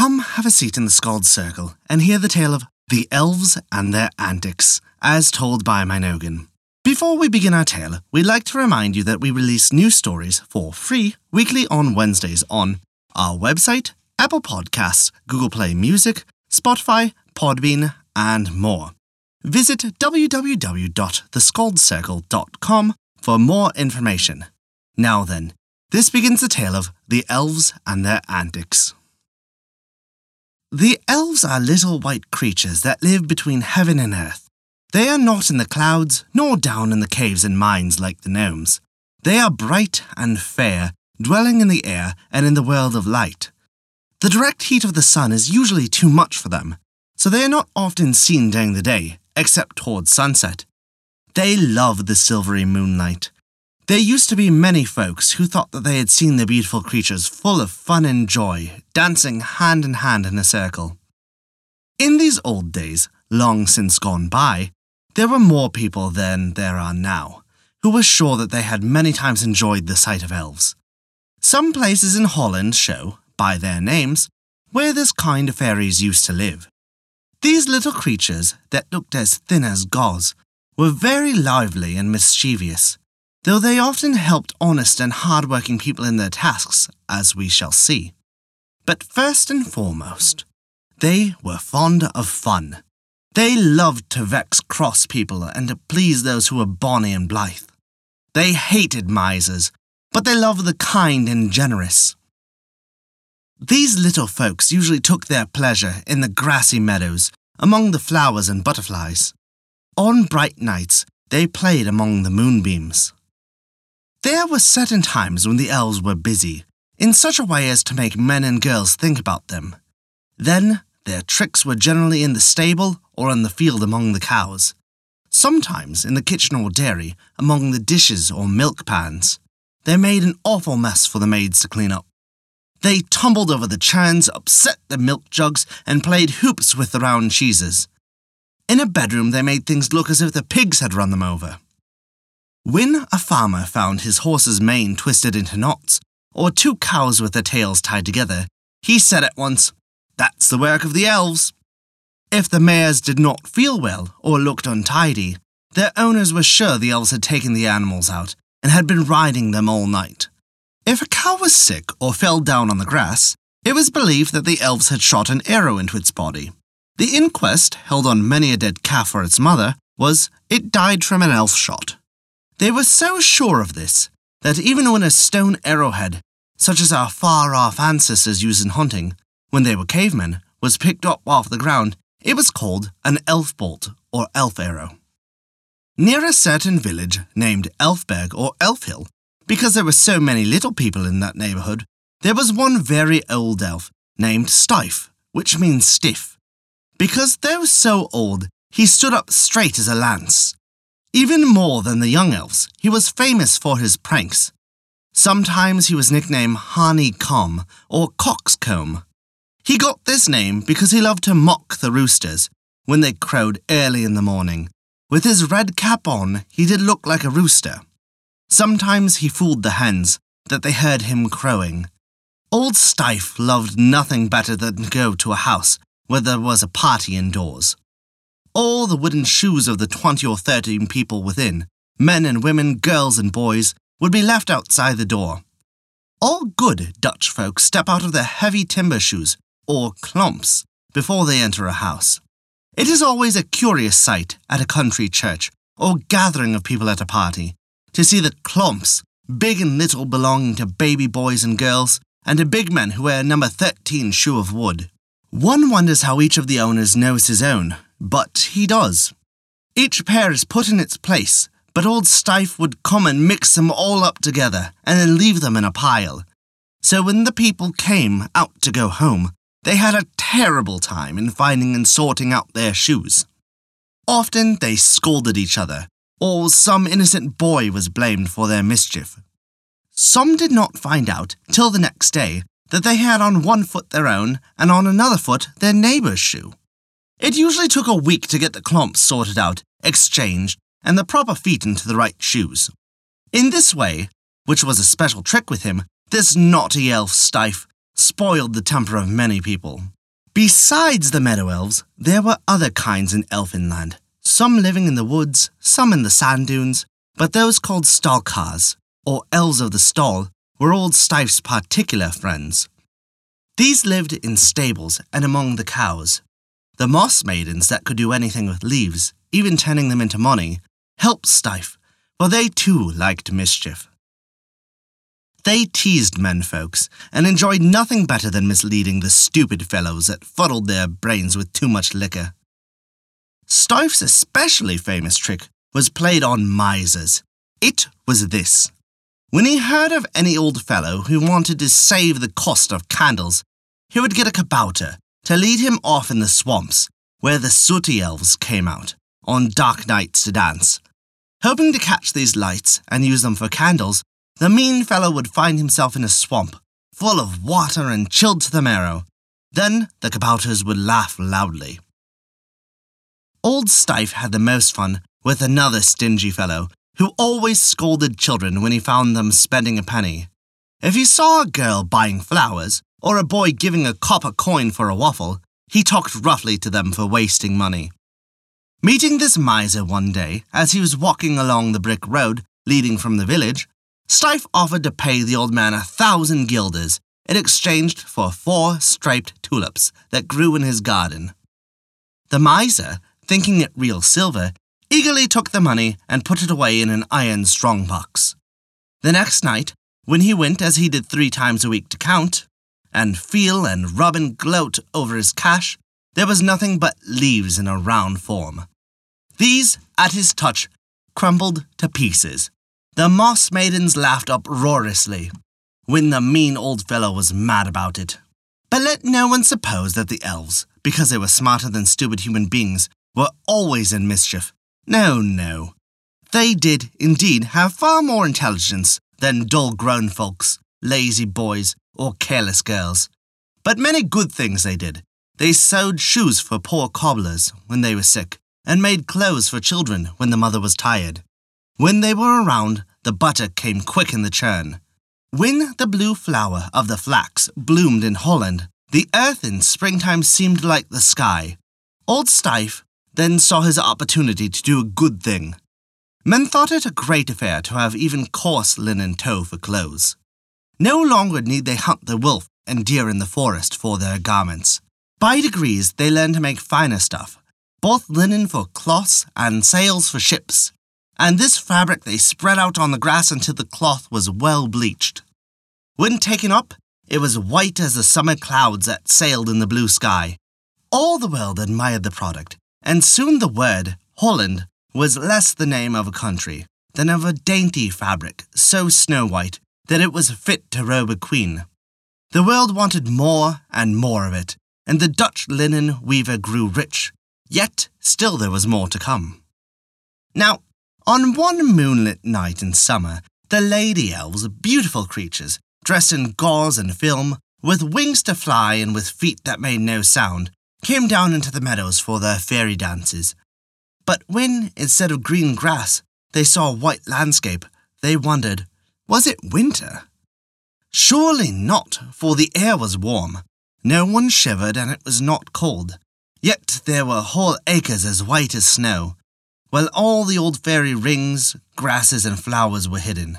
Come have a seat in the Skald's Circle and hear the tale of the elves and their antics, as told by Mynogan. Before we begin our tale, we'd like to remind you that we release new stories for free weekly on Wednesdays on our website, Apple Podcasts, Google Play Music, Spotify, Podbean, and more. Visit www.theskaldscircle.com for more information. Now then, this begins the tale of the elves and their antics. The elves are little white creatures that live between heaven and earth. They are not in the clouds, nor down in the caves and mines like the gnomes. They are bright and fair, dwelling in the air and in the world of light. The direct heat of the sun is usually too much for them, so they are not often seen during the day, except towards sunset. They love the silvery moonlight. There used to be many folks who thought that they had seen the beautiful creatures full of fun and joy, dancing hand in hand in a circle. In these old days, long since gone by, there were more people than there are now, who were sure that they had many times enjoyed the sight of elves. Some places in Holland show, by their names, where this kind of fairies used to live. These little creatures, that looked as thin as gauze, were very lively and mischievous, though they often helped honest and hard-working people in their tasks, as we shall see. But first and foremost, they were fond of fun. They loved to vex cross people and to please those who were bonny and blithe. They hated misers, but they loved the kind and generous. These little folks usually took their pleasure in the grassy meadows, among the flowers and butterflies. On bright nights, they played among the moonbeams. There were certain times when the elves were busy, in such a way as to make men and girls think about them. Then their tricks were generally in the stable or in the field among the cows, sometimes in the kitchen or dairy among the dishes or milk pans. They made an awful mess for the maids to clean up. They tumbled over the churns, upset the milk jugs, and played hoops with the round cheeses. In a bedroom, they made things look as if the pigs had run them over. When a farmer found his horse's mane twisted into knots, or two cows with their tails tied together, he said at once, That's the work of the elves. If the mares did not feel well or looked untidy, their owners were sure the elves had taken the animals out and had been riding them all night. If a cow was sick or fell down on the grass, it was believed that the elves had shot an arrow into its body. The inquest, held on many a dead calf or its mother, was it died from an elf shot. They were so sure of this that even when a stone arrowhead, such as our far off ancestors used in hunting, when they were cavemen, was picked up off the ground, it was called an elf bolt or elf arrow. Near a certain village named Elfberg or Elfhill, because there were so many little people in that neighborhood, there was one very old elf named Stife, which means stiff. Because though so old, he stood up straight as a lance. Even more than the young elves, he was famous for his pranks. Sometimes he was nicknamed Hanekam or Coxcomb, he got this name because he loved to mock the roosters when they crowed early in the morning. With his red cap on, he did look like a rooster. Sometimes he fooled the hens that they heard him crowing. Old Stife loved nothing better than to go to a house where there was a party indoors. All the wooden shoes of the twenty or thirty people within, men and women, girls and boys, would be left outside the door. All good Dutch folk step out of their heavy timber shoes or klomps before they enter a house. It is always a curious sight at a country church or gathering of people at a party to see the klomps, big and little belonging to baby boys and girls, and to big men who wear number 13 shoe of wood. One wonders how each of the owners knows his own, but he does. Each pair is put in its place, but old Stife would come and mix them all up together and then leave them in a pile. So when the people came out to go home, they had a terrible time in finding and sorting out their shoes. Often they scolded each other, or some innocent boy was blamed for their mischief. Some did not find out till the next day that they had on one foot their own and on another foot their neighbor's shoe. It usually took a week to get the klomps sorted out, exchanged, and the proper feet into the right shoes. In this way, which was a special trick with him, this naughty elf Stife spoiled the temper of many people. Besides the meadow elves, there were other kinds in Elfinland, some living in the woods, some in the sand dunes, but those called Stalkars, or elves of the stall, were old Stife's particular friends. These lived in stables and among the cows. The moss maidens that could do anything with leaves, even turning them into money, helped Stife, for they too liked mischief. They teased menfolks and enjoyed nothing better than misleading the stupid fellows that fuddled their brains with too much liquor. Stife's especially famous trick was played on misers. It was this. When he heard of any old fellow who wanted to save the cost of candles, he would get a kabouter to lead him off in the swamps, where the sooty elves came out, on dark nights to dance. Hoping to catch these lights and use them for candles, the mean fellow would find himself in a swamp, full of water and chilled to the marrow. Then the kabouters would laugh loudly. Old Stife had the most fun with another stingy fellow who always scolded children when he found them spending a penny. If he saw a girl buying flowers or a boy giving a copper coin for a waffle, he talked roughly to them for wasting money. Meeting this miser one day as he was walking along the brick road leading from the village, Stife offered to pay the old man a thousand guilders in exchange for four striped tulips that grew in his garden. The miser, thinking it real silver, eagerly took the money and put it away in an iron strongbox. The next night, when he went as he did three times a week to count, and feel and rub and gloat over his cash, there was nothing but leaves in a round form. These, at his touch, crumbled to pieces the moss maidens laughed uproariously when the mean old fellow was mad about it. But let no one suppose that the elves, because they were smarter than stupid human beings, were always in mischief. No, no. They did, indeed, have far more intelligence than dull grown folks, lazy boys, or careless girls. But many good things they did. They sewed shoes for poor cobblers when they were sick, and made clothes for children when the mother was tired. When they were around, the butter came quick in the churn. When the blue flower of the flax bloomed in Holland, the earth in springtime seemed like the sky. Old Stife then saw his opportunity to do a good thing. Men thought it a great affair to have even coarse linen tow for clothes. No longer need they hunt the wolf and deer in the forest for their garments. By degrees, they learn to make finer stuff, both linen for cloths and sails for ships and this fabric they spread out on the grass until the cloth was well bleached. When taken up, it was white as the summer clouds that sailed in the blue sky. All the world admired the product, and soon the word, Holland, was less the name of a country than of a dainty fabric so snow white that it was fit to robe a queen. The world wanted more and more of it, and the Dutch linen weaver grew rich, yet still there was more to come. Now, on one moonlit night in summer, the lady elves, beautiful creatures, dressed in gauze and film, with wings to fly and with feet that made no sound, came down into the meadows for their fairy dances. But when, instead of green grass, they saw a white landscape, they wondered, was it winter? Surely not, for the air was warm. No one shivered and it was not cold. Yet there were whole acres as white as snow, while all the old fairy rings, grasses, and flowers were hidden.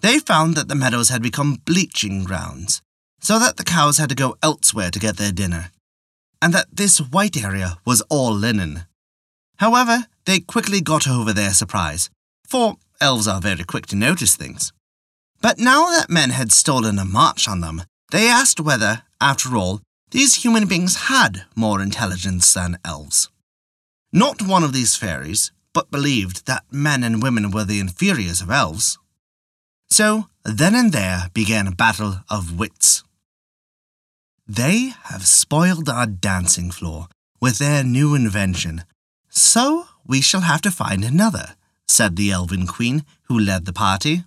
They found that the meadows had become bleaching grounds, so that the cows had to go elsewhere to get their dinner, and that this white area was all linen. However, they quickly got over their surprise, for elves are very quick to notice things. But now that men had stolen a march on them, they asked whether, after all, these human beings had more intelligence than elves. Not one of these fairies, but believed that men and women were the inferiors of elves. So, then and there began a battle of wits. They have spoiled our dancing floor with their new invention, so we shall have to find another, said the Elven Queen, who led the party.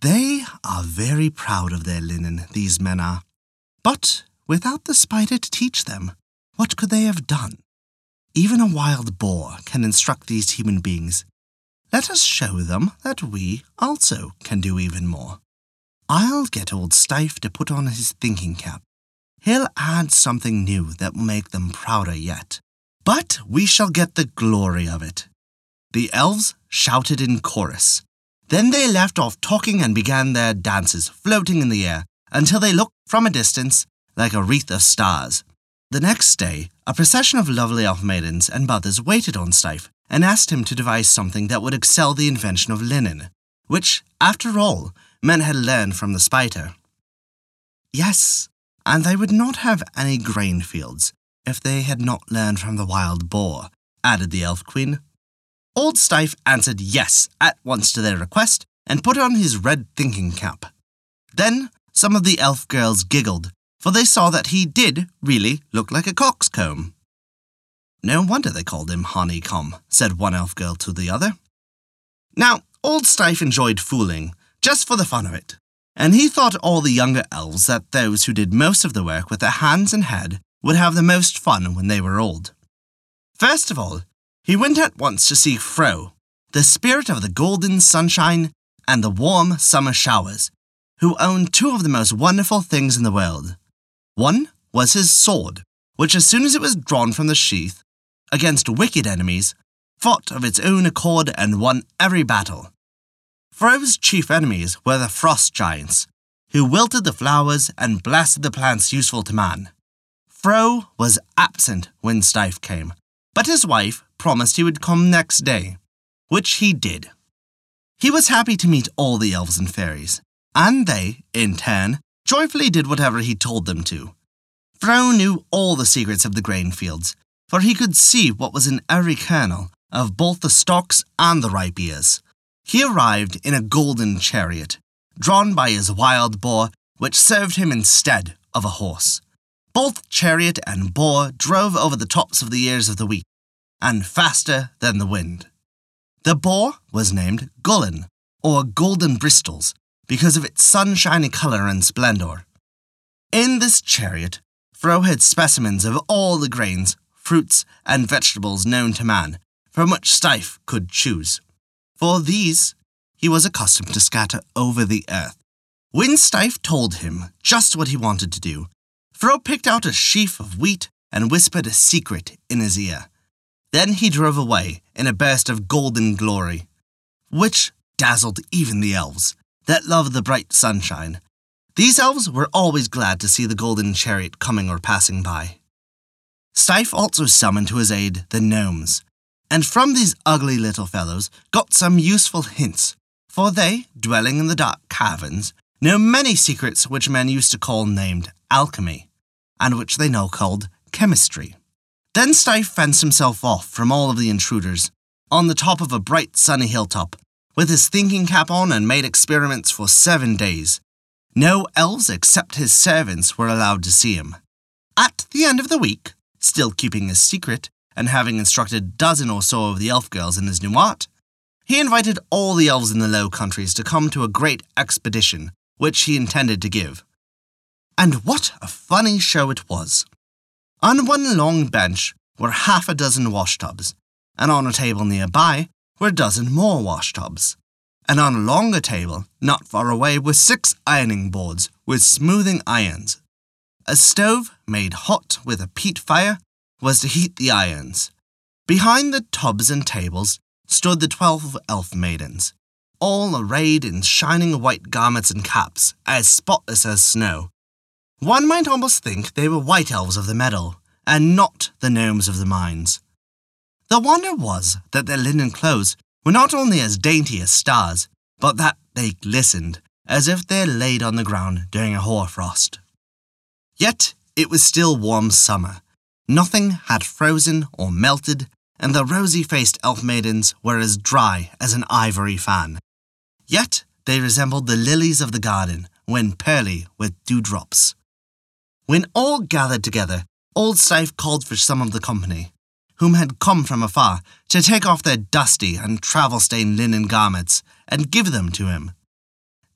They are very proud of their linen, these men are. But without the spider to teach them, what could they have done? Even a wild boar can instruct these human beings. Let us show them that we also can do even more. I'll get old Styfe to put on his thinking cap. He'll add something new that will make them prouder yet. But we shall get the glory of it. The elves shouted in chorus. Then they left off talking and began their dances, floating in the air, until they looked from a distance like a wreath of stars. The next day, a procession of lovely elf maidens and mothers waited on Styfe and asked him to devise something that would excel the invention of linen, which, after all, men had learned from the spider. Yes, and they would not have any grain fields if they had not learned from the wild boar, added the elf queen. Old Styfe answered yes at once to their request and put on his red thinking cap. Then some of the elf girls giggled, for they saw that he did really look like a coxcomb. No wonder they called him Honeycomb, said one elf girl to the other. Now, old Styfe enjoyed fooling, just for the fun of it, and he thought all the younger elves that those who did most of the work with their hands and head would have the most fun when they were old. First of all, he went at once to see Fro, the spirit of the golden sunshine and the warm summer showers, who owned two of the most wonderful things in the world. One was his sword, which, as soon as it was drawn from the sheath, against wicked enemies, fought of its own accord and won every battle. Fro's chief enemies were the frost giants, who wilted the flowers and blasted the plants useful to man. Fro was absent when Styfe came, but his wife promised he would come next day, which he did. He was happy to meet all the elves and fairies, and they, in turn, joyfully did whatever he told them to. Fro knew all the secrets of the grain fields, for he could see what was in every kernel of both the stalks and the ripe ears. He arrived in a golden chariot, drawn by his wild boar, which served him instead of a horse. Both chariot and boar drove over the tops of the ears of the wheat, and faster than the wind. The boar was named Gullin, or Golden Bristles, because of its sunshiny colour and splendour. In this chariot, Fro had specimens of all the grains, fruits, and vegetables known to man, from which Styfe could choose. For these he was accustomed to scatter over the earth. When Styfe told him just what he wanted to do, Fro picked out a sheaf of wheat and whispered a secret in his ear. Then he drove away in a burst of golden glory, which dazzled even the elves that loved the bright sunshine. These elves were always glad to see the golden chariot coming or passing by. Styfe also summoned to his aid the gnomes, and from these ugly little fellows got some useful hints, for they, dwelling in the dark caverns, know many secrets which men used to call named alchemy, and which they now called chemistry. Then Styfe fenced himself off from all of the intruders, on the top of a bright sunny hilltop, with his thinking cap on and made experiments for seven days. No elves except his servants were allowed to see him. At the end of the week, still keeping his secret, and having instructed a dozen or so of the elf girls in his new art, he invited all the elves in the Low Countries to come to a great expedition, which he intended to give. And what a funny show it was! On one long bench were half a dozen washtubs, and on a table nearby were a dozen more washtubs. And on a longer table, not far away, were six ironing boards with smoothing irons. A stove made hot with a peat fire was to heat the irons. Behind the tubs and tables stood the twelve elf maidens, all arrayed in shining white garments and caps, as spotless as snow. One might almost think they were white elves of the meadow, and not the gnomes of the mines. The wonder was that their linen clothes were not only as dainty as stars, but that they glistened as if they laid on the ground during a hoarfrost. Yet it was still warm summer. Nothing had frozen or melted, and the rosy faced elf maidens were as dry as an ivory fan. Yet they resembled the lilies of the garden when pearly with dewdrops. When all gathered together, old Styfe called for some of the company, whom had come from afar, to take off their dusty and travel stained linen garments and give them to him.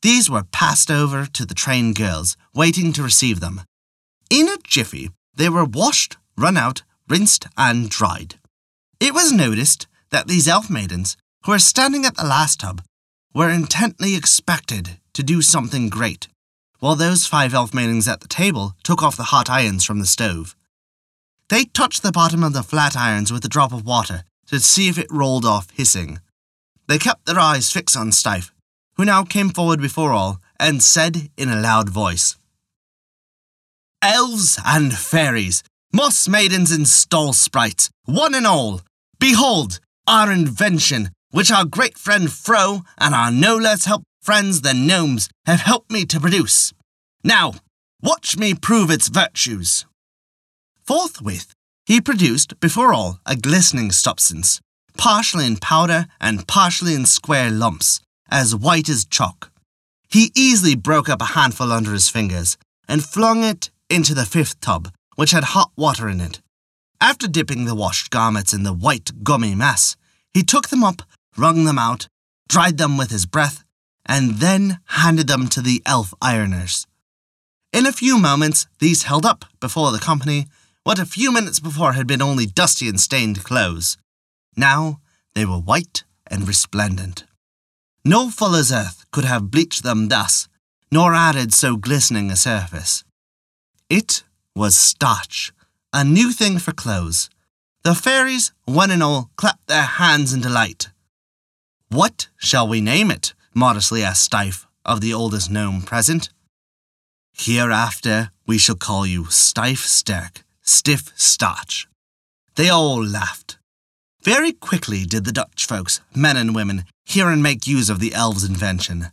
These were passed over to the trained girls, waiting to receive them. In a jiffy, they were washed, run out, rinsed, and dried. It was noticed that these elf maidens, who were standing at the last tub, were intently expected to do something great, while those five elf maidens at the table took off the hot irons from the stove. They touched the bottom of the flat irons with a drop of water to see if it rolled off hissing. They kept their eyes fixed on Stife, who now came forward before all and said in a loud voice, Elves and fairies, moss maidens and stall sprites, one and all, behold our invention, which our great friend Fro and our no less helped friends the gnomes have helped me to produce. Now, watch me prove its virtues. Forthwith, he produced before all a glistening substance, partially in powder and partially in square lumps, as white as chalk. He easily broke up a handful under his fingers and flung it into the fifth tub, which had hot water in it. After dipping the washed garments in the white gummy mass, he took them up, wrung them out, dried them with his breath, and then handed them to the elf ironers. In a few moments, these held up before the company what a few minutes before had been only dusty and stained clothes. Now they were white and resplendent. No fuller's earth could have bleached them thus, nor added so glistening a surface. It was starch, a new thing for clothes. The fairies, one and all, clapped their hands in delight. What shall we name it? modestly asked Stife of the oldest gnome present. Hereafter we shall call you Stife Sterk, Stiff Starch. They all laughed. Very quickly did the Dutch folks, men and women, hear and make use of the elves' invention.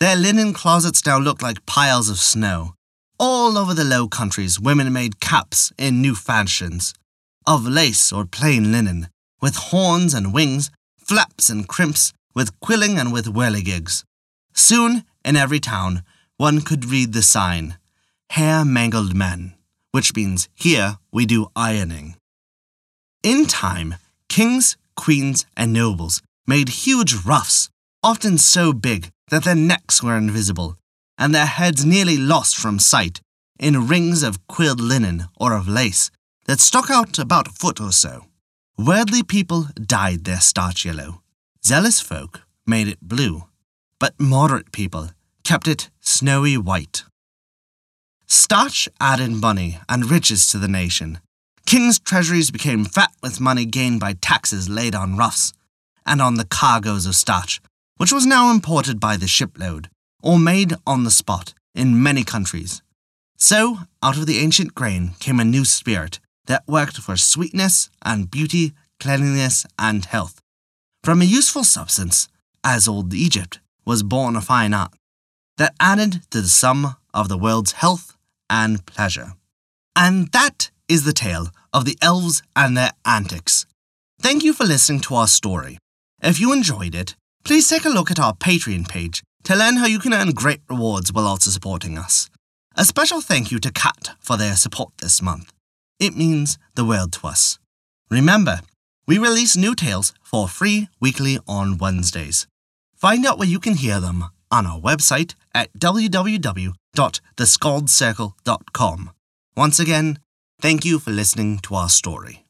Their linen closets now looked like piles of snow. All over the Low Countries, women made caps in new fashions, of lace or plain linen, with horns and wings, flaps and crimps, with quilling and with whirligigs. Soon, in every town, one could read the sign, Hier Mangelt Men, which means here we do ironing. In time, Kings, queens, and nobles made huge ruffs, often so big that their necks were invisible, and their heads nearly lost from sight, in rings of quilled linen or of lace that stuck out about a foot or so. Worldly people dyed their starch yellow. Zealous folk made it blue, but moderate people kept it snowy white. Starch added money and riches to the nation, King's treasuries became fat with money gained by taxes laid on ruffs and on the cargoes of starch, which was now imported by the shipload or made on the spot in many countries. So, out of the ancient grain came a new spirit that worked for sweetness and beauty, cleanliness and health. From a useful substance, as old Egypt, was born a fine art that added to the sum of the world's health and pleasure. And that is the tale of the elves and their antics. Thank you for listening to our story. If you enjoyed it, please take a look at our Patreon page to learn how you can earn great rewards while also supporting us. A special thank you to Kat for their support this month. It means the world to us. Remember, we release new tales for free weekly on Wednesdays. Find out where you can hear them on our website at www.theskaldscircle.com. Once again, Thank you for listening to our story.